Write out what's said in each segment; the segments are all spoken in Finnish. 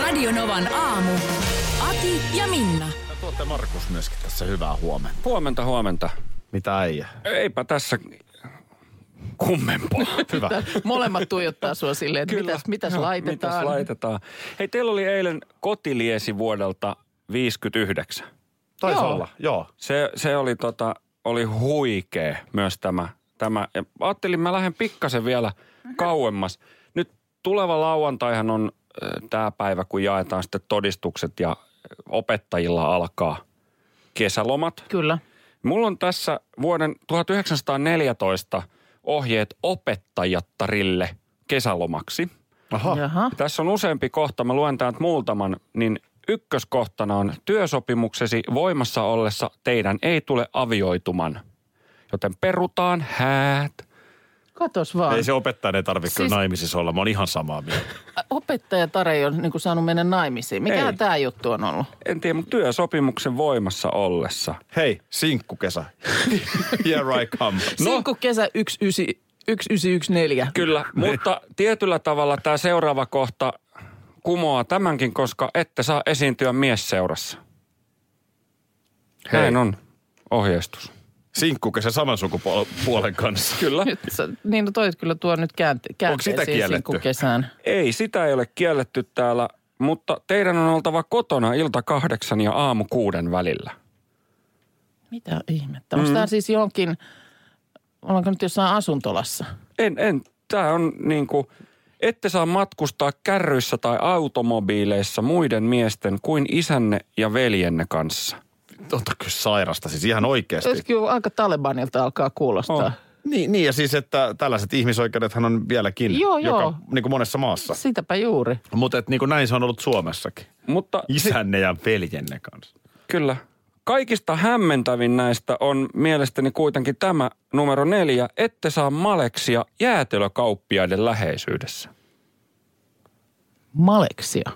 Radionovan aamu. Ati ja Minna. Tuotte Markus myöskin tässä hyvää huomenta. Huomenta, huomenta. Mitä äijä? Eipä tässä kummempaa. Hyvä. Molemmat tuijottaa sua silleen, että mitäs, mitäs Joo, laitetaan. Mitäs laitetaan. Hei, teillä oli eilen kotiliesi vuodelta 59. Taisi Joo. olla, joo. Se, se oli, tota, oli huikea myös tämä. tämä. Ja ajattelin, mä lähden pikkasen vielä kauemmas. Nyt tuleva lauantaihan on tämä päivä, kun jaetaan sitten todistukset ja opettajilla alkaa kesälomat. Kyllä. Mulla on tässä vuoden 1914 ohjeet opettajattarille kesälomaksi. Aha. Jaha. Tässä on useampi kohta, mä luen täältä muutaman, niin ykköskohtana on työsopimuksesi voimassa ollessa teidän ei tule avioituman. Joten perutaan häät. Katos vaan. Ei se opettajan ei tarvitse Siis- kyllä naimisissa olla. Mä oon ihan samaa mieltä. Opettaja Tare ei ole niin saanut mennä naimisiin. Mikä tämä juttu on ollut? En tiedä, mutta työsopimuksen voimassa ollessa. Hei, sinkkukesä. Here I come. No. Sinkku kesä 19 1914. Kyllä, mutta tietyllä tavalla tämä seuraava kohta kumoaa tämänkin, koska ette saa esiintyä miesseurassa. Hei. Näin on ohjeistus. Sinkkukesä saman sukupuolen kanssa. Kyllä. Nyt sä, niin no toi kyllä tuo nyt käänte, käänteeseen sitä kielletty? sinkku kesään. Ei, sitä ei ole kielletty täällä, mutta teidän on oltava kotona ilta kahdeksan ja aamu kuuden välillä. Mitä ihmettä? Onko tämä siis johonkin, ollaanko nyt jossain asuntolassa? En, en, tämä on niin kuin, ette saa matkustaa kärryissä tai automobiileissa muiden miesten kuin isänne ja veljenne kanssa. Totta kyllä sairasta, siis ihan oikeasti. Olisi kyllä aika Talebanilta alkaa kuulostaa. On. Niin, niin, ja siis, että tällaiset ihmisoikeudethan on vieläkin. Joo, joka, joo. Niin kuin monessa maassa. Sitäpä juuri. Mutta niin kuin näin se on ollut Suomessakin. Mutta Isänne ja veljenne kanssa. Kyllä. Kaikista hämmentävin näistä on mielestäni kuitenkin tämä numero neljä. Ette saa maleksia jäätelökauppiaiden läheisyydessä. Maleksia.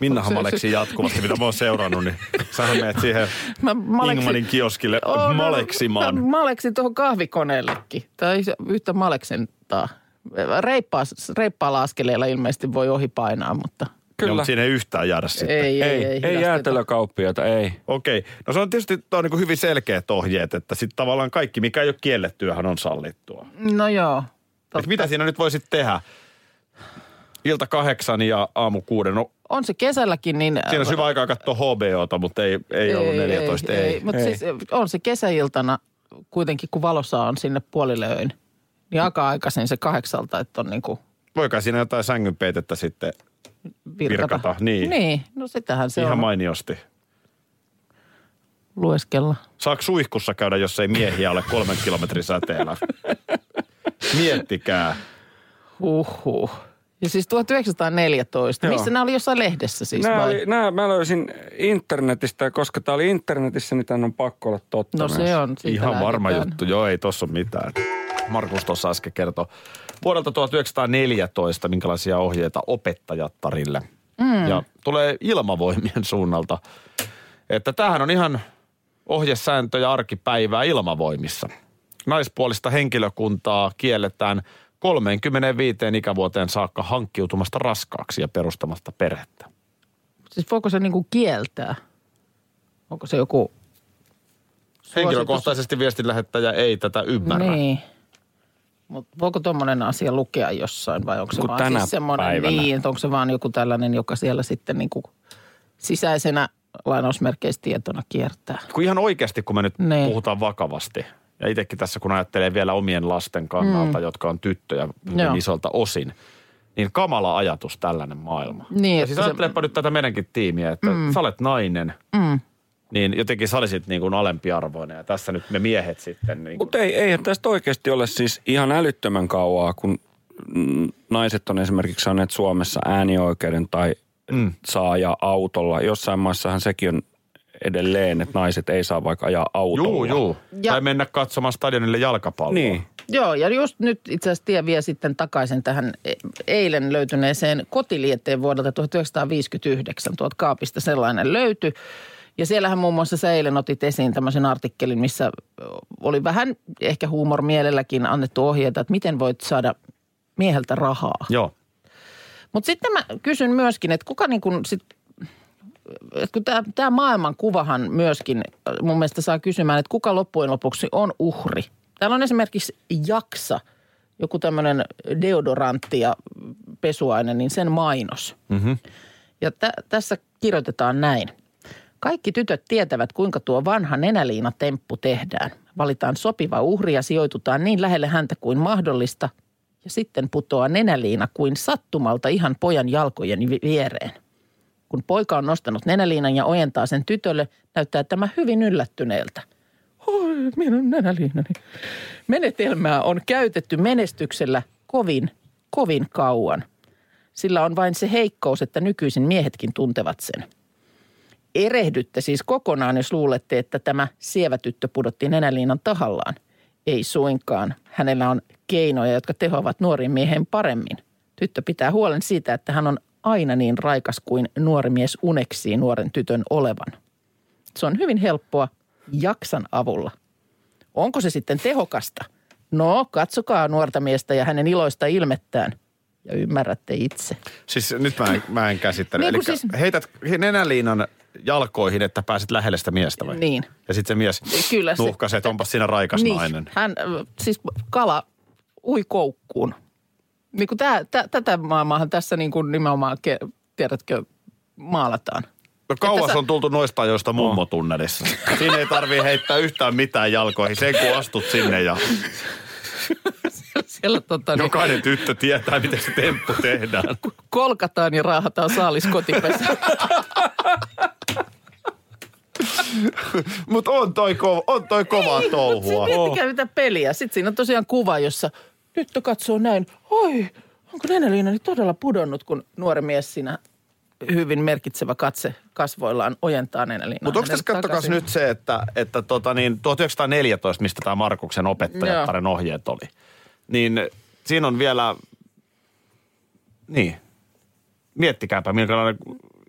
Minnahan Se- Maleksi jatkuvasti, mitä mä oon seurannut, niin sähän menet siihen Mä maleksin- Ingmanin kioskille no, maleksimaan. Mä maleksin tuohon kahvikoneellekin. On yhtä maleksentaa. Reippaa, reippaalla askeleella ilmeisesti voi ohi painaa, mutta Kyllä. mutta siinä ei yhtään jäädä sitten. ei, ei, ei, ei, ei, ei. Okei. No se on tietysti tuo on niin hyvin selkeät ohjeet, että sitten tavallaan kaikki, mikä ei ole kiellettyähän on sallittua. No joo. Et mitä siinä nyt voisit tehdä? Ilta kahdeksan ja aamu kuuden. No, On se kesälläkin, niin... siinä on hyvä aikaa katsoa HBOta, mutta ei, ei, ollut 14. Ei, ei. Mutta siis on se kesäiltana kuitenkin, kun valossa on sinne puolille öin, niin aika aikaisin se kahdeksalta, että on niin kuin Voikaan siinä jotain sängynpeitettä sitten virkata. Virkata, niin. Niin, no sitähän se ihan on mainiosti. lueskella. Saako suihkussa käydä, jos ei miehiä ole kolmen kilometrin säteellä? Miettikää. Huhhuh. Ja siis 1914. Joo. Missä nämä oli jossain lehdessä siis Nämä vai? oli, nämä mä löysin internetistä ja koska tämä oli internetissä, niin tämän on pakko olla totta No myös. se on. siitä Ihan varma lähdetään. juttu. Joo, ei tossa ole mitään. Markus tuossa äsken kertoi vuodelta 1914, minkälaisia ohjeita opettajattarille. Mm. Ja tulee ilmavoimien suunnalta, että tämähän on ihan ohjesääntö ja arkipäivää ilmavoimissa. Naispuolista henkilökuntaa kielletään 35 ikävuoteen saakka hankkiutumasta raskaaksi ja perustamasta perhettä. Siis voiko se niinku kieltää? Onko se joku... Henkilökohtaisesti viestin lähettäjä ei tätä ymmärrä. Niin. Mutta voiko tuommoinen asia lukea jossain vai onko se Kun vaan tänä siis semmoinen, päivänä. niin, että onko se vaan joku tällainen, joka siellä sitten niinku sisäisenä lainausmerkeissä tietona kiertää? kun ihan oikeasti, kun me nyt Niin. puhutaan vakavasti, ja itsekin tässä kun ajattelee vielä omien lasten kannalta, mm. jotka on tyttöjä hyvin Joo. isolta osin, niin kamala ajatus tällainen maailma. Niin, ja siis se- ajattelepa nyt tätä meidänkin tiimiä, että mm. sä olet nainen, Mm. niin jotenkin sä olisit niin kuin alempiarvoinen, ja tässä nyt me miehet sitten niin kuin, Mutta ei, eihän tästä oikeasti ole siis ihan älyttömän kauaa, kun naiset on esimerkiksi saaneet Suomessa äänioikeuden tai mm. saa ajaa autolla. Jossain maassahan sekin on edelleen, että naiset ei saa vaikka ajaa autolla. Juu, juu. Ja- Tai mennä katsomaan stadionille jalkapalloa. Niin. Joo, ja just nyt itse asiassa tie vie sitten takaisin tähän e- eilen löytyneeseen kotilietteen vuodelta 1959. Tuolta kaapista sellainen löytyi. Ja siellähän muun muassa sä eilen otit esiin tämmöisen artikkelin, missä oli vähän ehkä huumormielelläkin annettu ohjeita, että miten voit saada mieheltä rahaa. Joo. Mutta sitten mä kysyn myöskin, että kuka niin kuin sit, kun tämä, tämä maailmankuvahan myöskin äh, mun mielestä saa kysymään, että kuka loppujen lopuksi on uhri. Täällä on esimerkiksi Jaksa, joku tämmöinen deodorantti ja pesuaine, niin sen mainos. Mm-hmm. Ja tä, tässä kirjoitetaan näin. Kaikki tytöt tietävät, kuinka tuo vanha nenäliinatemppu tehdään. Valitaan sopiva uhri ja sijoitutaan niin lähelle häntä kuin mahdollista. Ja sitten putoaa nenäliina kuin sattumalta ihan pojan jalkojen vi- viereen. Kun poika on nostanut nenäliinan ja ojentaa sen tytölle, näyttää tämä hyvin yllättyneeltä. Oi, minun nenäliinani. Menetelmää on käytetty menestyksellä kovin, kovin kauan. Sillä on vain se heikkous, että nykyisin miehetkin tuntevat sen. Erehdytte siis kokonaan, jos luulette, että tämä sievä tyttö pudotti nenäliinan tahallaan. Ei suinkaan. Hänellä on keinoja, jotka tehoavat nuoriin miehen paremmin. Tyttö pitää huolen siitä, että hän on aina niin raikas kuin nuori mies uneksii nuoren tytön olevan. Se on hyvin helppoa jaksan avulla. Onko se sitten tehokasta? No, katsokaa nuorta miestä ja hänen iloista ilmettään ja ymmärrätte itse. Siis nyt mä en, mä en käsittele. Niin Eli siis- heität nenäliinan jalkoihin, että pääset lähelle sitä miestä vai? Niin. Ja sitten se mies Kyllä se- nuhkasi, että onpas siinä raikas niin, nainen. Hän, siis kala ui koukkuun. Niin kuin tää, tä, tätä maailmaahan tässä niin kuin nimenomaan, ke, tiedätkö, maalataan. No kauas Että sä- on tultu noista ajoista mummotunnelissa. Siinä ei tarvii heittää yhtään mitään jalkoihin. Sen kun astut sinne ja Siellä tota, niin, jokainen tyttö tietää, miten se temppu tehdään. kolkataan ja raahataan saalis kotipesään. Mutta on toi, ko- on toi kovaa touhua. Sitten miettikää mitä peliä. Sitten siinä on tosiaan kuva, jossa tyttö katsoo näin. Oi, onko nenäliinani todella pudonnut, kun nuori mies siinä hyvin merkitsevä katse kasvoillaan ojentaa nenäliinaa. Mutta onko tässä kattokas nyt se, että, että tota niin, 1914, mistä tämä Markuksen opettajattaren ohjeet oli, niin siinä on vielä, niin, miettikääpä minkälainen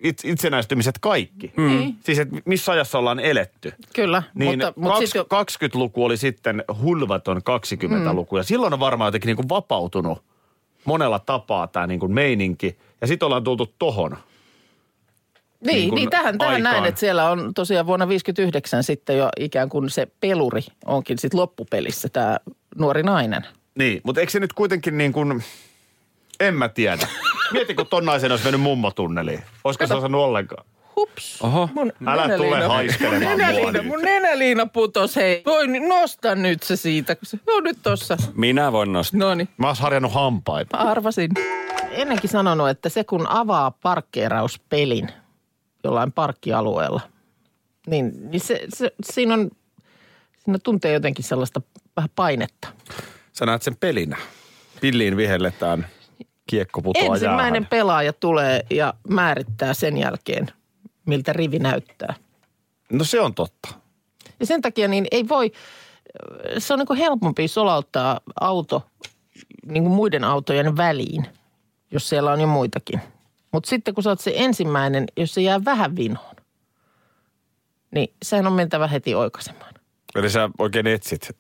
it, itsenäistymiset kaikki. Niin. Siis, että missä ajassa ollaan eletty. Kyllä, Niin mutta, mutta sitten 20-luku oli sitten hulvaton 20-luku ja silloin on varmaan jotenkin niin kuin vapautunut monella tapaa tämä niin kuin meininki. Ja sitten ollaan tultu tohon. Niin, niin niin, tähän, tähän näin, että siellä on tosiaan vuonna 59 sitten jo ikään kuin se peluri onkin sitten loppupelissä tämä nuori nainen. Niin, mutta eikö se nyt kuitenkin niin kuin, en mä tiedä. Mieti, kun ton naisen olisi mennyt mummotunneliin. Olisiko se osannut ollenkaan? Hups. Oho. Mun Älä nenäliina- tule haiskelemaan mua nenäliina, nyt. Mun nenäliina putos, hei. Voi, niin nosta nyt se siitä. kun se- No nyt tossa. Minä voin nostaa. No niin. Mä ois harjannut hampaita. Mä arvasin. Ennenkin sanonut, että se kun avaa parkkeerauspelin jollain parkkialueella, niin, niin se, se, siinä on, siinä tuntee jotenkin sellaista vähän painetta. Sä näet sen pelinä. Pilliin vihelletään, kiekko putoaa Ensimmäinen jäähän. pelaaja tulee ja määrittää sen jälkeen, miltä rivi näyttää. No se on totta. Ja sen takia niin ei voi, se on niin kuin helpompi solauttaa auto niin kuin muiden autojen väliin, jos siellä on jo muitakin. Mutta sitten kun sä oot se ensimmäinen, jos se jää vähän vinhoon, niin sehän on mentävä heti oikaisemaan. Eli sä oikein etsit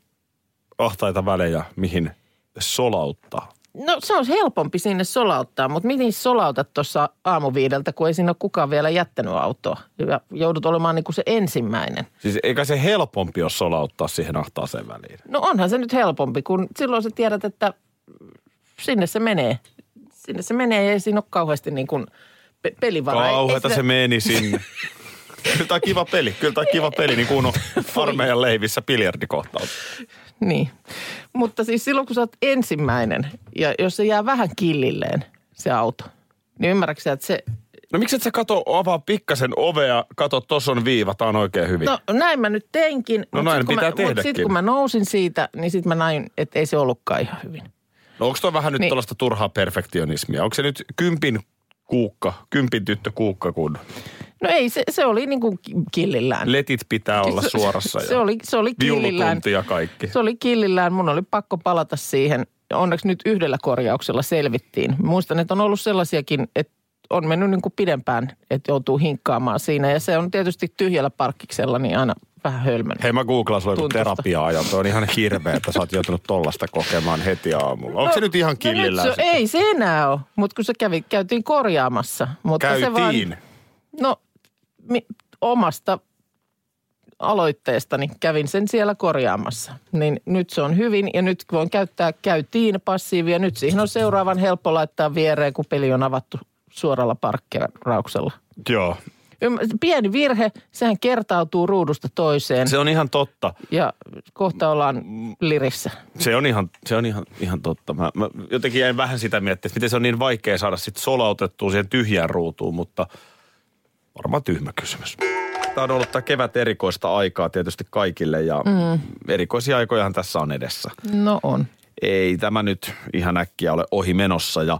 ahtaita välejä, mihin solauttaa. No se on helpompi sinne solauttaa, mutta miten solautat tuossa aamuviideltä, kun ei sinne ole kukaan vielä jättänyt autoa. Ja joudut olemaan niin kuin se ensimmäinen. Siis eikä se helpompi ole solauttaa siihen ahtaaseen väliin. No onhan se nyt helpompi, kun silloin sä tiedät, että sinne se menee. Sinne se menee ja ei siinä ole kauheasti niin kuin pe- pelivaraa. Ei- ei Kauheeta sitä- se meni sinne. Kyllä tämä kiva peli, kyllä tämä kiva peli, niin kuin on armeijan leivissä biljardikohtaus. Niin. Mutta siis silloin, kun sä oot ensimmäinen ja jos se jää vähän killilleen se auto, niin ymmärrätkö että se... No miksi et sä kato, avaa pikkasen ovea, kato, tossa on viiva, tää on oikein hyvin. No näin mä nyt teinkin. No näin pitää mä, Mutta tehdäkin. sitten kun mä nousin siitä, niin sitten mä näin, että ei se ollutkaan ihan hyvin. No onko tuo vähän nyt Niin. tuollaista turhaa perfektionismia? Onko se nyt kympin kuukka, kympin tyttö kuukka, kun No ei, se, se oli niin kuin killillään. letit pitää olla Se- suorassa se ja oli, se oli killillään. ja kaikki? Se oli killillään. Mun oli pakko palata siihen. Onneksi nyt yhdellä korjauksella selvittiin. Muistan, että on ollut sellaisiakin, että on mennyt niin kuin pidempään, että joutuu hinkkaamaan siinä. Ja se on tietysti tyhjällä parkkiksella niin aina vähän hölmön. Hei mä googlaan sulle joku terapia-ajan. Toi on ihan hirveä, että sä oot joutunut tollasta kokemaan heti aamulla. Onko se nyt ihan No se, sitten? ei se enää ole, mutta kun se kävi, käytiin korjaamassa. Mutta Se vaan, Käytiin. no omasta aloitteestani kävin sen siellä korjaamassa. Niin nyt se on hyvin ja nyt voin käyttää käytiin passiivia. Nyt siihen on seuraavan helppo laittaa viereen, kun peli on avattu suoralla parkkeerauksella. Joo. Pieni virhe, sehän kertautuu ruudusta toiseen Se on ihan totta. ja kohta ollaan lirissä. Se on ihan, se on ihan, ihan totta. Mä, mä jotenkin jäin vähän sitä miettiä, että miten se on niin vaikea saada sit solautettua siihen tyhjään ruutuun, mutta varmaan tyhmä kysymys. Tämä on ollut tämä kevät erikoista aikaa tietysti kaikille ja mm. erikoisia aikojahan tässä on edessä. No on. Ei tämä nyt ihan äkkiä ole ohi menossa ja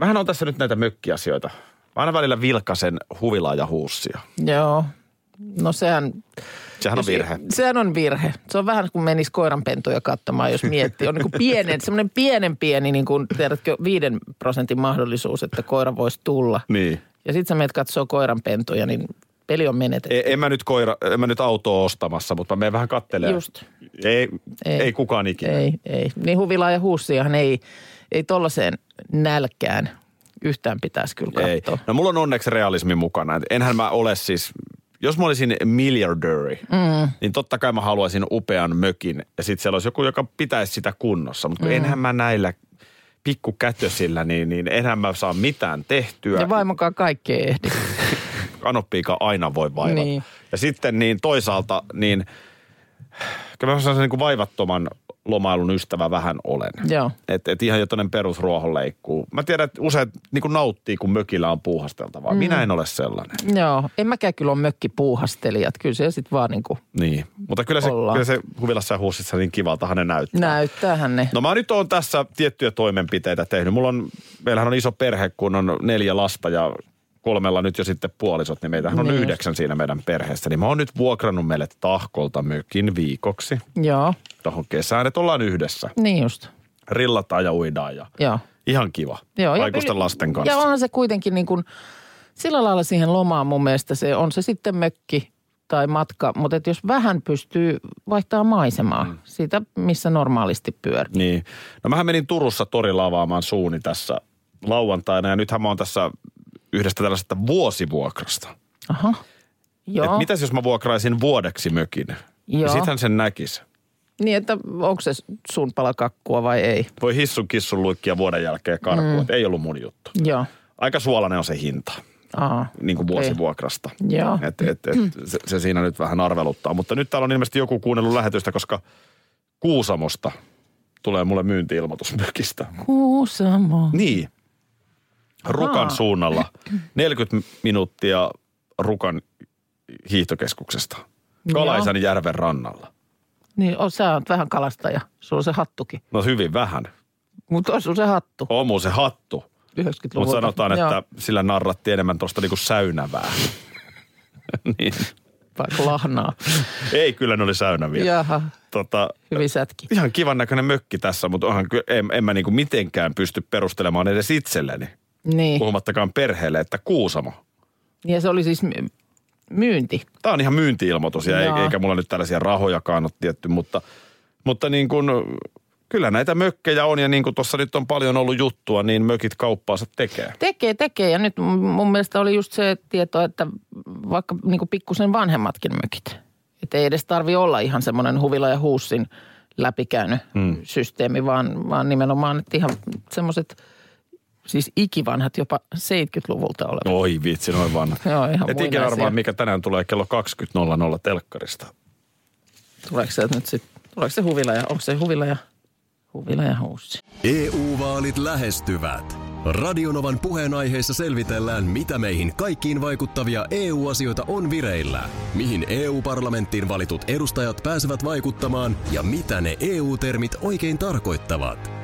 vähän on tässä nyt näitä mökkiasioita. Mä aina välillä vilkasen huvilaa ja huussia. Joo. No sehän... Sehän on jos- virhe. Sehän on virhe. Se on vähän kuin menisi koiranpentuja katsomaan, jos miettii. On niin kuin pienen, semmoinen pienen pieni, niin kuin, tiedätkö, viiden prosentin mahdollisuus, että koira voisi tulla. Niin. Ja sitten sä menet katsoo koiranpentuja, niin peli on menetetty. E- En mä nyt, koira, en mä nyt autoa ostamassa, mutta mä menen vähän kattelemaan. Just. Ei, ei. Ei. ei kukaan ikinä. Ei, ei. Niin huvilaa ja huussiahan ei, ei tollaiseen nälkään yhtään pitäisi kyllä Ei. katsoa. No mulla on onneksi realismi mukana. Enhän mä ole siis, jos mä olisin miljardööri, mm. niin totta kai mä haluaisin upean mökin. Ja sitten siellä olisi joku, joka pitäisi sitä kunnossa. Mutta mm. enhän mä näillä pikkukätösillä, niin, niin enhän mä saa mitään tehtyä. Ja vaimokaan kaikki ei ehdi. Kanoppiika aina voi vaivata. Niin. Ja sitten niin toisaalta, niin kyllä mä sellaisen niin kuin vaivattoman lomailun ystävä vähän olen. Joo. Että et ihan jo toinen perusruohonleikkuu. Mä tiedän, että useat niin nauttii, kun mökillä on puuhasteltavaa. Mm. Minä en ole sellainen. Joo, en mäkään kyllä ole mökkipuuhastelijat. Kyllä se sitten vaan niin kuin Niin. Mutta kyllä se, Ollaan. kyllä se huvilassa ja huussissa niin kivaltahan ne näyttää. näyttäähän ne. No mä nyt oon tässä tiettyjä toimenpiteitä tehnyt. Mulla on, meillähän on iso perhe, kun on neljä lasta ja kolmella nyt jo sitten puolisot, niin meitähän on Niin. yhdeksän siinä meidän perheessä. Niin mä oon nyt vuokrannut meille tahkolta mökin viikoksi Joo, tuohon kesään, että ollaan yhdessä. niin just. Rillataan ja uidaan ja Joo. ihan kiva. Joo, ja Aikuisten yli- lasten kanssa. Ja onhan se kuitenkin niin kuin, sillä lailla siihen lomaan mun mielestä se on se sitten mökki tai matka, mutta et jos vähän pystyy vaihtaa maisemaa mm. siitä, missä normaalisti pyörii. Niin. No mähän menin Turussa torilla avaamaan suuni tässä lauantaina ja nythän mä oon tässä yhdestä tällaisesta vuosivuokrasta. Aha. Joo. Et mitäs jos mä vuokraisin vuodeksi mökin? Joo. Ja sittenhän sen näkisi. Niin, että onko se sun pala kakkua vai ei? Voi hissun kissun luikkia vuoden jälkeen karkuun, mm. ei ollut mun juttu. Joo. Aika suolainen on se hinta, Aa. niin kuin vuosivuokrasta. Joo. Et, et, et, se, se, siinä nyt vähän arveluttaa. Mutta nyt täällä on ilmeisesti joku kuunnellut lähetystä, koska Kuusamosta tulee mulle myynti-ilmoitus mökistä. Kuusamo. Niin. Rukan Ahaa. suunnalla. 40 minuuttia Rukan hiihtokeskuksesta. Kalaisen järven rannalla. Niin, on, sä oot vähän kalastaja. Sulla on se hattukin. No hyvin vähän. Mutta on sulla se hattu On mun se hattu. 90-luvulta. Mutta sanotaan, Joo. että sillä narratti enemmän tuosta niinku säynävää. niin. Vaikka lahnaa. Ei, kyllä ne oli säynäviä. Jaha, Tota, hyvin sätki. ihan kivan näköinen mökki tässä, mutta onhan, en, en mä niinku mitenkään pysty perustelemaan edes itselleni. Niin. Puhumattakaan perheelle, että Kuusamo. Ja se oli siis my- myynti. Tämä on ihan myynti-ilmoitus ja Joo. ei- eikä mulla nyt tällaisia rahojakaan ole tietty, mutta, mutta niin kuin, kyllä näitä mökkejä on ja niin kuin tuossa nyt on paljon ollut juttua, niin mökit kauppaansa tekee. Tekee, tekee. Ja nyt mun mielestä oli just se tieto, että vaikka niin pikkusen vanhemmatkin mökit. Että ei edes tarvi olla ihan semmoinen huvila ja huussin läpikäynyt hmm. systeemi, vaan, vaan nimenomaan, että ihan semmoiset siis ikivanhat, jopa 70-luvulta olevat. Oi vitsi, noin vanha. Joo, ihan Et ikinä arvaa, mikä tänään tulee kello 20.00 telkkarista. Tuleeko se nyt sitten, tuleeko se huvila ja, onko se huvila ja, huvila ja huussi? EU-vaalit lähestyvät. Radionovan puheenaiheessa selvitellään, mitä meihin kaikkiin vaikuttavia EU-asioita on vireillä, mihin EU-parlamenttiin valitut edustajat pääsevät vaikuttamaan ja mitä ne EU-termit oikein tarkoittavat.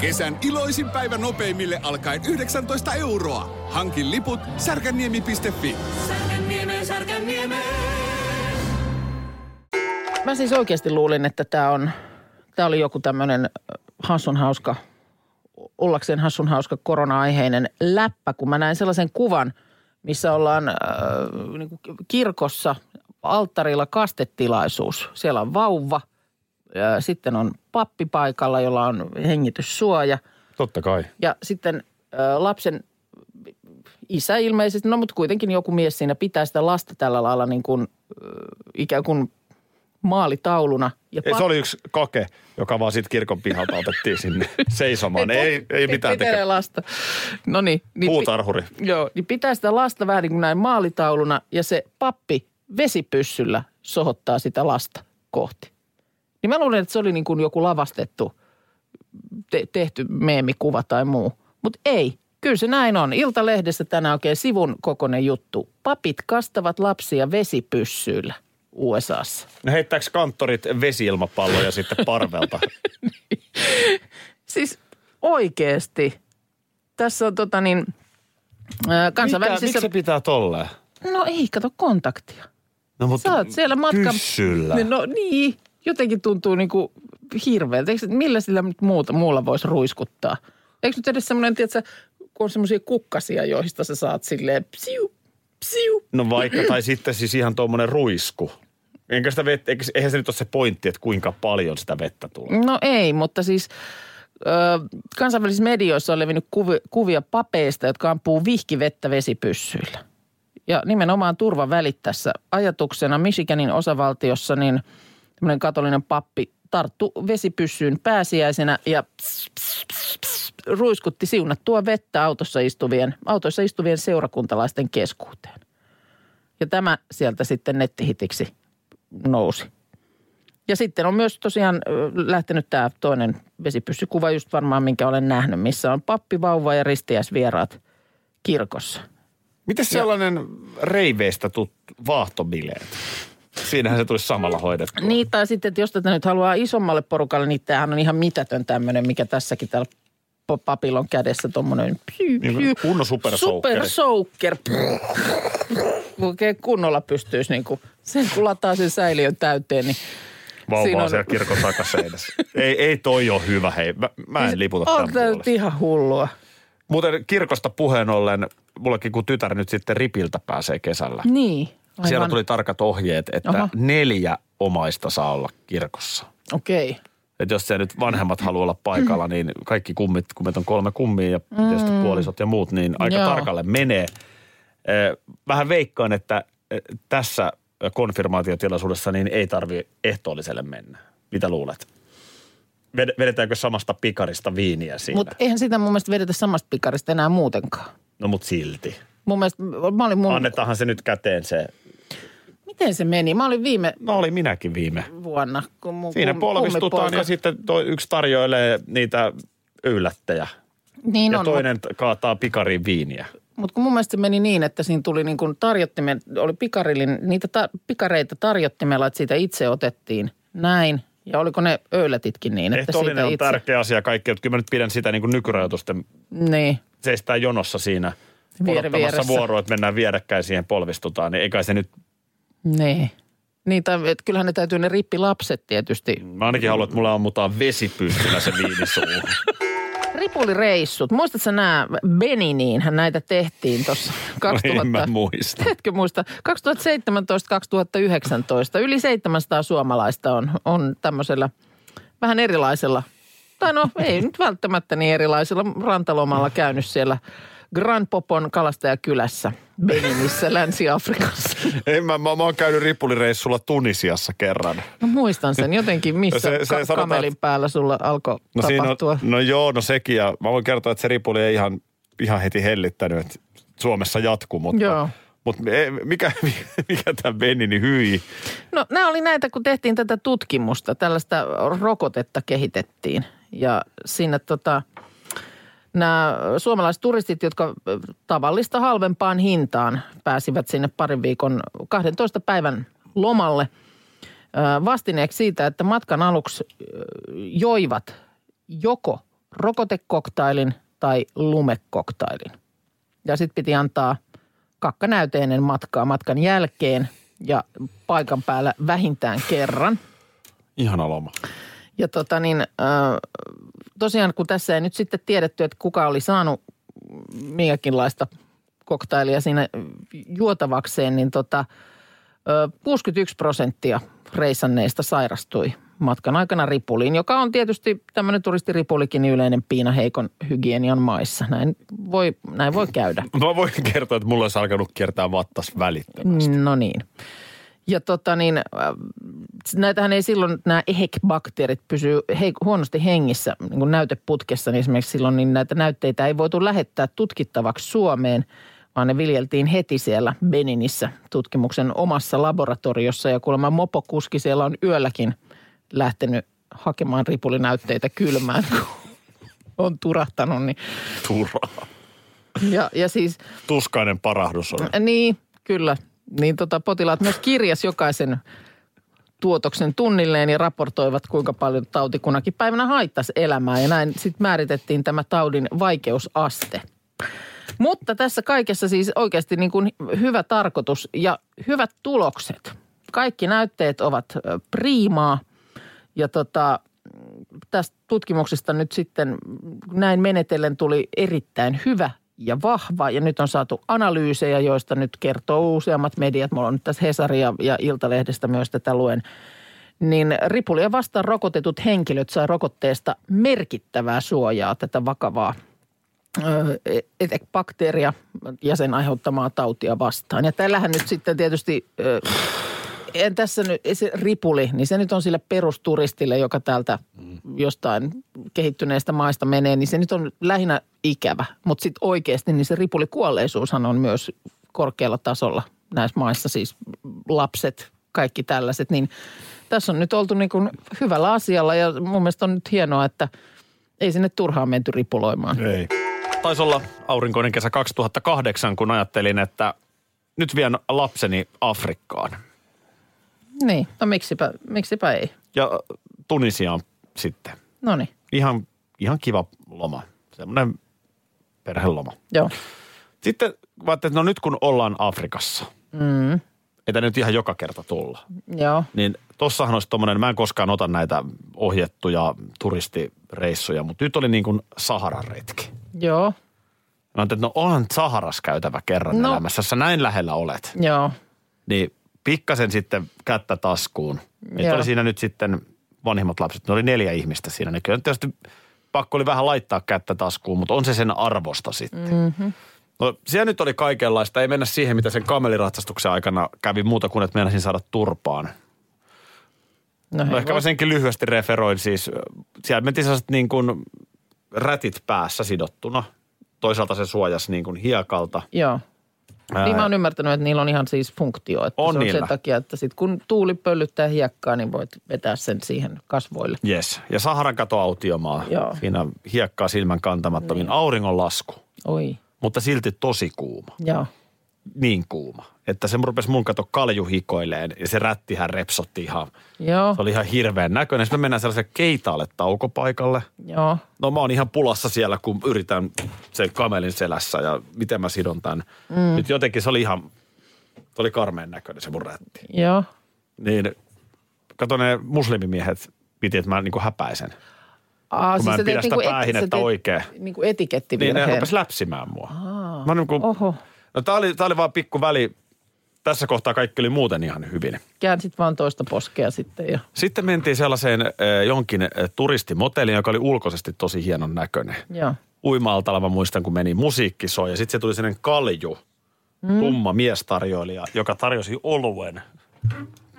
Kesän iloisin päivä nopeimille alkaen 19 euroa. Hankin liput särkänniemi.fi. Mä siis oikeasti luulin, että tämä on, tämä oli joku tämmöinen hassun hauska, ollakseen hassun hauska korona-aiheinen läppä, kun mä näin sellaisen kuvan, missä ollaan äh, niin kuin kirkossa alttarilla kastetilaisuus. Siellä on vauva, sitten on pappi paikalla, jolla on hengityssuoja. Totta kai. Ja sitten lapsen isä ilmeisesti, no mutta kuitenkin joku mies siinä pitää sitä lasta tällä lailla niin kuin, ikään kuin maalitauluna. Ja Ei, se oli yksi kake, joka vaan siitä kirkon pihalta otettiin sinne seisomaan. ei, ei, mitään pitää tekemään. lasta. No niin. niin Puutarhuri. Joo, niin pitää sitä lasta vähän niin kuin näin maalitauluna ja se pappi vesipyssyllä sohottaa sitä lasta kohti. Niin mä luulen, että se oli niin kuin joku lavastettu, te- tehty meemikuva tai muu. Mutta ei, kyllä se näin on. Iltalehdessä tänään oikein sivun kokoinen juttu. Papit kastavat lapsia vesipyssyillä USAssa. Ne heittääkö kanttorit vesiilmapalloja sitten parvelta? Siis oikeasti. Tässä on tota niin, ää, Mitä, kansainvälisissä... miksi se pitää tolleen? No ei, kato kontaktia. No, mutta Sä oot siellä matkan... Pyssyllä. No niin, jotenkin tuntuu niinku hirveältä. Eikö, millä sillä nyt muuta, muulla voisi ruiskuttaa? Eikö nyt edes semmoinen, tiedätkö, kun on semmoisia kukkasia, joista sä saat silleen psiu, psiu. No vaikka, tai sitten siis ihan tuommoinen ruisku. Enkä sitä vettä, eihän se nyt ole se pointti, että kuinka paljon sitä vettä tulee. No ei, mutta siis ö, kansainvälisissä medioissa on levinnyt kuvi, kuvia papeista, jotka ampuu vihkivettä vesipyssyillä. Ja nimenomaan turva välittäessä ajatuksena Michiganin osavaltiossa niin tämmöinen katolinen pappi tarttu vesipyssyyn pääsiäisenä ja pss, pss, pss, pss, ruiskutti siunattua vettä autossa istuvien, autoissa istuvien seurakuntalaisten keskuuteen. Ja tämä sieltä sitten nettihitiksi nousi. Ja sitten on myös tosiaan lähtenyt tämä toinen vesipyssykuva, just varmaan minkä olen nähnyt, missä on pappi, vauva ja ristiäisvieraat kirkossa. Miten sellainen reiveistä tut vaahtobileet? Siinähän se tulisi samalla hoidettua. Niin, tai sitten, että jos tätä nyt haluaa isommalle porukalle, niin tämähän on ihan mitätön tämmöinen, mikä tässäkin täällä pa- papilon kädessä tuommoinen Niin, kunnon supersoukkeri. Supersoaker. Oikein kunnolla pystyisi niin kuin, sen kun lataa sen säiliön täyteen, niin Vauva Siinä on on- siellä kirkon takaseinässä. ei, ei toi ole hyvä, hei. Mä, mä en liputa on tämän tämä nyt puolesta. ihan hullua. Muuten kirkosta puheen ollen, mullekin kun tytär nyt sitten ripiltä pääsee kesällä. Niin. Aivan. Siellä tuli tarkat ohjeet, että Aha. neljä omaista saa olla kirkossa. Okei. Okay. Jos se nyt vanhemmat haluaa olla paikalla, niin kaikki kummit, kun meitä on kolme kummia ja tietysti puolisot ja muut, niin aika Joo. tarkalle menee. Eh, Vähän veikkaan, että eh, tässä konfirmaatiotilaisuudessa niin ei tarvi ehtoolliselle mennä. Mitä luulet? Ved- Vedetäänkö samasta pikarista viiniä siinä? Mutta eihän sitä mun mielestä vedetä samasta pikarista enää muutenkaan. No mut silti. Mun mielestä, mä olin mun, Annetaanhan se nyt käteen se. Miten se meni? Mä olin viime No oli minäkin viime. vuonna, kun mun Siinä kum- polvistutaan ja sitten toi yksi tarjoilee niitä yllättäjä. Niin ja on, toinen t- kaataa pikariin viiniä. Mutta kun mun mielestä se meni niin, että siinä tuli niin kuin tarjottimen, oli pikarillin, niitä ta, pikareita tarjottimella, että siitä itse otettiin näin. Ja oliko ne öölätitkin niin, että siitä on itse. tärkeä asia kaikki, että kyllä mä nyt pidän sitä niin kuin nykyrajoitusten Niin, seistää jonossa siinä odottamassa vieressä. vuoroa, että mennään vierekkäin siihen polvistutaan, niin eikä se nyt, niin. Niin, tai, et kyllähän ne täytyy ne rippilapset tietysti. mä ainakin haluan, että mulla ammutaan vesipyssyllä se viini suuhun. Ripulireissut. Muistatko nämä Beniniin? Hän näitä tehtiin tuossa 2000. En mä muista. Etkö muista? 2017-2019 yli 700 suomalaista on, on tämmöisellä vähän erilaisella Tai no ei nyt välttämättä niin erilaisilla rantalomalla käynyt siellä Grand Popon kalastajakylässä Beninissä, Länsi-Afrikassa. En mä, mä, mä oon käynyt ripulireissulla Tunisiassa kerran. No muistan sen jotenkin, missä Se- se, ka- sanotaan, kamelin päällä sulla alkoi No, tapahtua. on, no joo, no sekin. Ja mä voin kertoa, että se ripuli ei ihan, ihan heti hellittänyt, että Suomessa jatkuu. Mutta, Joo. mutta e- mikä, mikä tämä Benini hyi? No nämä oli näitä, kun tehtiin tätä tutkimusta, tällaista rokotetta kehitettiin. Ja siinä tota, nämä suomalaiset turistit, jotka tavallista halvempaan hintaan pääsivät sinne parin viikon 12 päivän lomalle vastineeksi siitä, että matkan aluksi joivat joko rokotekoktailin tai lumekoktailin. Ja sitten piti antaa kakkanäyteinen matkaa matkan jälkeen ja paikan päällä vähintään kerran. Ihana loma. Ja tota niin, äh, tosiaan kun tässä ei nyt sitten tiedetty, että kuka oli saanut minkäkinlaista koktailia siinä juotavakseen, niin tota, äh, 61 prosenttia reisanneista sairastui matkan aikana ripuliin, joka on tietysti tämmöinen turistiripulikin niin yleinen piina heikon hygienian maissa. Näin voi, näin voi käydä. Mä voin kertoa, että mulla olisi alkanut kiertää vattas välittömästi. No niin. Ja tota niin, äh, näitähän ei silloin, nämä EHEC-bakteerit pysyy heik- huonosti hengissä niin kuin näyteputkessa, niin esimerkiksi silloin niin näitä näytteitä ei voitu lähettää tutkittavaksi Suomeen, vaan ne viljeltiin heti siellä Beninissä tutkimuksen omassa laboratoriossa. Ja kuulemma mopokuski siellä on yölläkin lähtenyt hakemaan ripulinäytteitä kylmään, kun on turahtanut. Niin. Turhaa. Ja, ja siis Tuskainen parahdus on. Niin, kyllä. Niin tota, potilaat myös kirjas jokaisen tuotoksen tunnilleen ja raportoivat, kuinka paljon tauti kunakin päivänä haittasi elämää. Ja näin sitten määritettiin tämä taudin vaikeusaste. Mutta tässä kaikessa siis oikeasti niin kuin hyvä tarkoitus ja hyvät tulokset. Kaikki näytteet ovat priimaa ja tota, tästä tutkimuksesta nyt sitten näin menetellen tuli erittäin hyvä ja vahva. Ja nyt on saatu analyysejä, joista nyt kertoo useammat mediat. Mulla on nyt tässä Hesari ja, ja Iltalehdestä myös tätä luen. Niin ripulia vastaan rokotetut henkilöt sai rokotteesta merkittävää suojaa tätä vakavaa e- bakteeria ja sen aiheuttamaa tautia vastaan. Ja tällähän nyt sitten tietysti, en tässä nyt, se ripuli, niin se nyt on sille perusturistille, joka täältä jostain kehittyneistä maista menee, niin se nyt on lähinnä ikävä. Mutta sitten oikeasti, niin se ripulikuolleisuushan on myös korkealla tasolla näissä maissa, siis lapset, kaikki tällaiset, niin tässä on nyt oltu niin kuin hyvällä asialla ja mun mielestä on nyt hienoa, että ei sinne turhaan menty ripuloimaan. Ei. Taisi olla aurinkoinen kesä 2008, kun ajattelin, että nyt vien lapseni Afrikkaan. Niin, no miksipä, miksipä ei. Ja Tunisiaan sitten. No niin, Ihan, ihan kiva loma. Semmoinen perheloma. joo. Sitten mä että no nyt kun ollaan Afrikassa, mm. että nyt ihan joka kerta tulla. Joo, Niin tossahan olisi tommonen, mä en koskaan ota näitä ohjettuja turistireissuja, mutta nyt oli niin kuin Saharan retki. joo, Mä ajattelin, että no onhan Saharas käytävä kerran No. elämässä, sä näin lähellä olet. joo. Niin pikkasen sitten kättä taskuun. Meitä oli siinä nyt sitten vanhimmat lapset, ne oli neljä ihmistä siinä. Ne kyllä tietysti pakko oli vähän laittaa kättä taskuun, mutta on se sen arvosta sitten. Mm-hmm. No siellä nyt oli kaikenlaista. Ei mennä siihen, mitä sen kameliratsastuksen aikana kävi muuta kuin, että meinasin saada turpaan. No, No ehkä mä voi- senkin lyhyesti referoin siis. Siellä mentiin sellaiset niin kuin rätit päässä sidottuna. Toisaalta se suojasi niin kuin hiekalta. Joo. Ää, Niin mä oon ymmärtänyt, että niillä on ihan siis funktio. Että On se on niillä. sen takia, että sit kun tuuli pöllyttää hiekkaa, niin voit vetää sen siihen kasvoille. Yes. Ja Saharan kato autiomaa. Joo. Siinä hiekkaa silmän kantamattomin. Niin. Auringonlasku. Oi, Mutta silti tosi kuuma. joo. Niin kuuma. Että se rupesi mun kato kalju hikoileen ja se rättihän repsotti ihan. Joo, Se oli ihan hirveän näköinen. Sitten me mennään sellaiselle keitaalle taukopaikalle. joo. No mä oon ihan pulassa siellä, kun yritän sen kamelin selässä ja miten mä sidon tämän. Mm. Nyt jotenkin se oli ihan, se oli karmeen näköinen se mun rätti. Joo. Niin kato ne muslimimiehet piti, että mä niin kuin häpäisen. Aa, Kun mä en pidä teet sitä niinku päähin, sä että teet oikein. Niinku etikettivirheen. Niin ne rupes läpsimään mua. Aa, mä niin kuin, Oho. No tää oli, tää oli vaan pikku väli, tässä kohtaa kaikki oli muuten ihan hyvin. Käänsit vaan toista poskea sitten ja Sitten mentiin sellaiseen äh, jonkin äh, turistimoteliin, joka oli ulkoisesti tosi hienon näköinen. joo. Uima-altalla mä muistan, kun meni musiikki soi ja sitten se tuli sellainen kalju, mm. tumma miestarjoilija, joka tarjosi oluen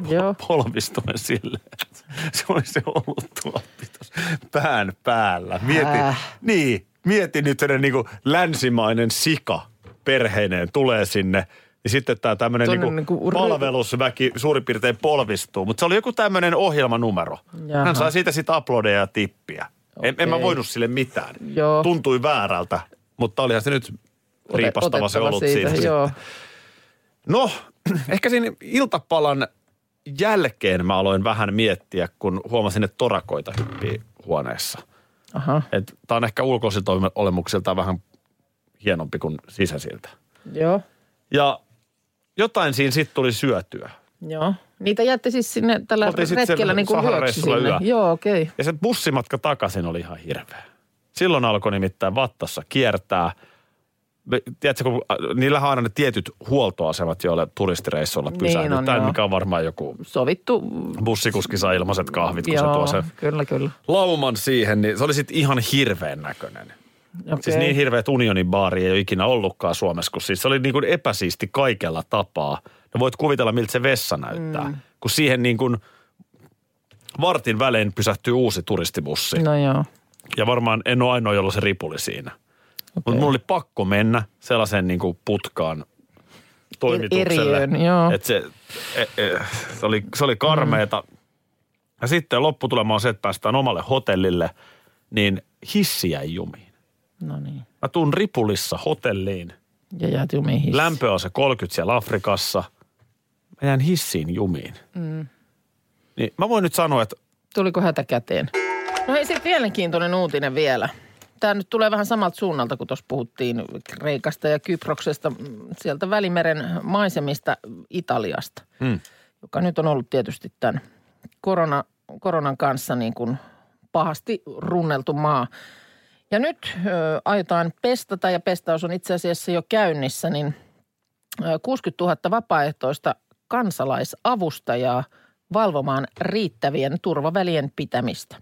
Joo. polvistuen sille. Se oli se oluttuoppi tuossa pään päällä. Mieti, Häh? niin, mieti nyt sellainen niin kuin länsimainen sika perheineen tulee sinne. Ja sitten tämä tämmöinen niinku niinku palvelusväki suurin piirtein polvistuu. Mutta se oli joku tämmöinen ohjelmanumero. Jaha. Hän sai siitä sitten aplodeja ja tippiä. En, en mä voinut sille mitään. Joo. Tuntui väärältä, mutta olihan se nyt riipastava se ollut siitä, siinä. Joo. No, ehkä siinä iltapalan jälkeen mä aloin vähän miettiä, kun huomasin, että torakoita hyppii huoneessa. Tämä on ehkä ulkoisilta olemuksilta vähän hienompi kuin sisäisiltä. joo. Ja jotain siinä sitten tuli syötyä. Joo. Niitä jätti siis sinne tällä Oltiin retkellä sen niin kuin sinne. yö. Joo, okei. Okay. Ja se bussimatka takaisin oli ihan hirveä. Silloin alkoi nimittäin vattassa kiertää. Tiedätkö, kun äh, niillähän on aina ne tietyt huoltoasemat, joille turistireissuilla Niin pysähdytään, on, joo. mikä on varmaan joku Sovittu. bussikuski saa ilmaiset kahvit, kun se Joo, tuo se kyllä, kyllä. lauman siihen, niin se oli sitten ihan hirveän näköinen. Okay. Siis niin hirveä, että unionin baari ei ole ikinä ollutkaan Suomessa, kun siis se oli niin kuin epäsiisti kaikella tapaa. No voit kuvitella, miltä se vessa näyttää. Mm. Kun siihen niin kuin vartin välein pysähtyy uusi turistibussi. No joo. Ja varmaan en ole ainoa, jolla se ripuli siinä. Okay. Mutta mulla oli pakko mennä sellaiseen niin kuin putkaan toimitukselle. Eriöön, joo. Et se, e, e, se, oli, se oli karmeeta. Mm. Ja sitten lopputulema on se, että päästään omalle hotellille, niin hissi jäi jumiin. No niin. Mä tuun ripulissa hotelliin. Ja jäät jumiin hissiin. Lämpö on se 30 siellä Afrikassa. Mä jään hissiin jumiin. Mm. Niin mä voin nyt sanoa, että Tuliko hätä käteen? No hei, sitten mielenkiintoinen uutinen vielä. Tämä nyt tulee vähän samalta suunnalta, kun tuossa puhuttiin Kreikasta ja Kyproksesta, mm, sieltä Välimeren maisemista Italiasta, Mm. joka nyt on ollut tietysti tämän korona, koronan kanssa niin kuin pahasti runneltu maa. Ja nyt ö, aiotaan pestata, ja pestaus on itse asiassa jo käynnissä, niin ö, 60 000 vapaaehtoista kansalaisavustajaa valvomaan riittävien turvavälien pitämistä.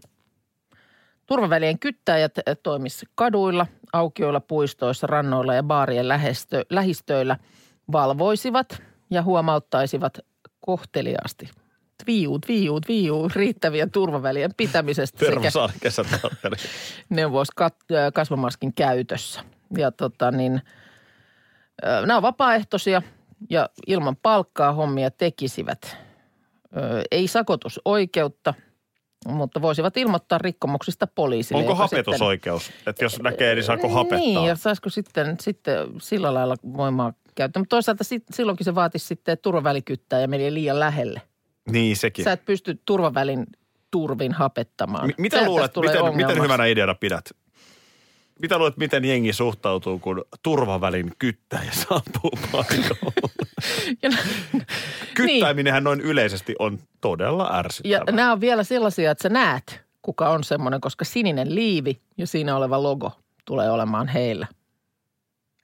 Turvavälien kyttäjät ö, toimis kaduilla, aukioilla, puistoissa, rannoilla ja baarien lähistöillä valvoisivat ja huomauttaisivat kohteliaasti. Tviu, tviu, tviu, riittävien turvavälien pitämisestä sekä neuvos kat- kasvomaskin käytössä. Ja tota niin, nämä on vapaaehtoisia ja ilman palkkaa hommia tekisivät. Ei sakotusoikeutta, mutta voisivat ilmoittaa rikkomuksista poliisille. Onko joka sitten- hapetusoikeus? Että jos näkee, niin saako hapettaa? Niin, ja saisiko sitten, sitten sillä lailla voimaa käyttää. Mutta toisaalta sit, silloinkin se vaatisi sitten, turvavälikyttää ja meni liian lähelle. Niin, sekin. Sä et pysty turvavälin turvin hapettamaan. Mi- mitä Sehän luulet, miten, miten hyvänä ideana pidät? Mitä luulet, miten jengi suhtautuu, kun turvavälin kyttäjä saapuu paikalle? Ja, Kyttäiminenhän noin yleisesti on todella ja ärsyttävää. nämä on vielä sellaisia, että sä näet, kuka on semmoinen, koska sininen liivi ja siinä oleva logo tulee olemaan heillä.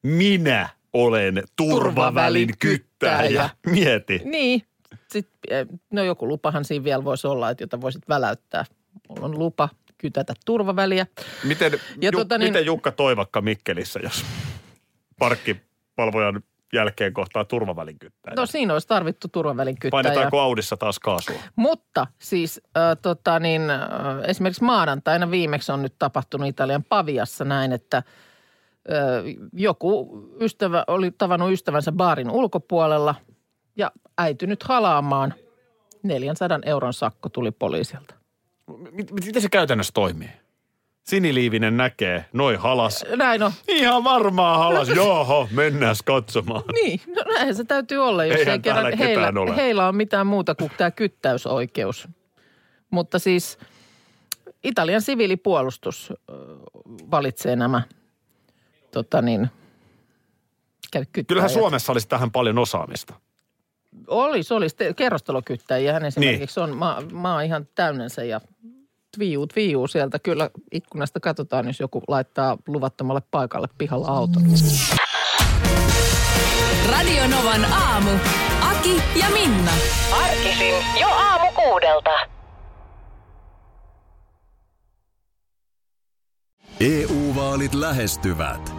Minä olen turvavälin kyttäjä. Mieti. Niin. Sitten, no joku lupahan siinä vielä voisi olla, että jota voisit väläyttää. Mulla on lupa kytätä turvaväliä. Miten, Ja Ju, tota niin- miten Jukka Toivakka Mikkelissä, jos parkkipalvojan jälkeen kohtaa turvavälin kyttäjä? No siinä olisi tarvittu turvavälin kyttäjä. Painetaanko Audissa taas kaasua? Mutta siis äh, tota niin, äh, esimerkiksi maanantaina viimeksi on nyt tapahtunut Italian Paviassa näin, että äh, joku ystävä oli tavannut ystävänsä baarin ulkopuolella ja äitynyt halaamaan. 400 euron sakko tuli poliisilta. Miten se käytännössä toimii? Siniliivinen näkee, noin halas. Näin on. Ihan varmaan halas. Joo, mennään katsomaan. Niin, no näinhän se täytyy olla, jos Eihän ei kerran heillä, ole. heillä on mitään muuta kuin tämä kyttäysoikeus. Mutta siis Italian siviilipuolustus valitsee nämä tota niin. Kyllähän Suomessa olisi tähän paljon osaamista. Olisi, olisi. Te- Kerrostalokyttäjiähän esimerkiksi on. Maa, maa ihan täynnensä ja tviuu, tviuu sieltä. Kyllä ikkunasta katsotaan, jos joku laittaa luvattomalle paikalle pihalla auton. Radio Novan aamu. Aki ja Minna. Arkisin jo aamu kuudelta. EU-vaalit lähestyvät.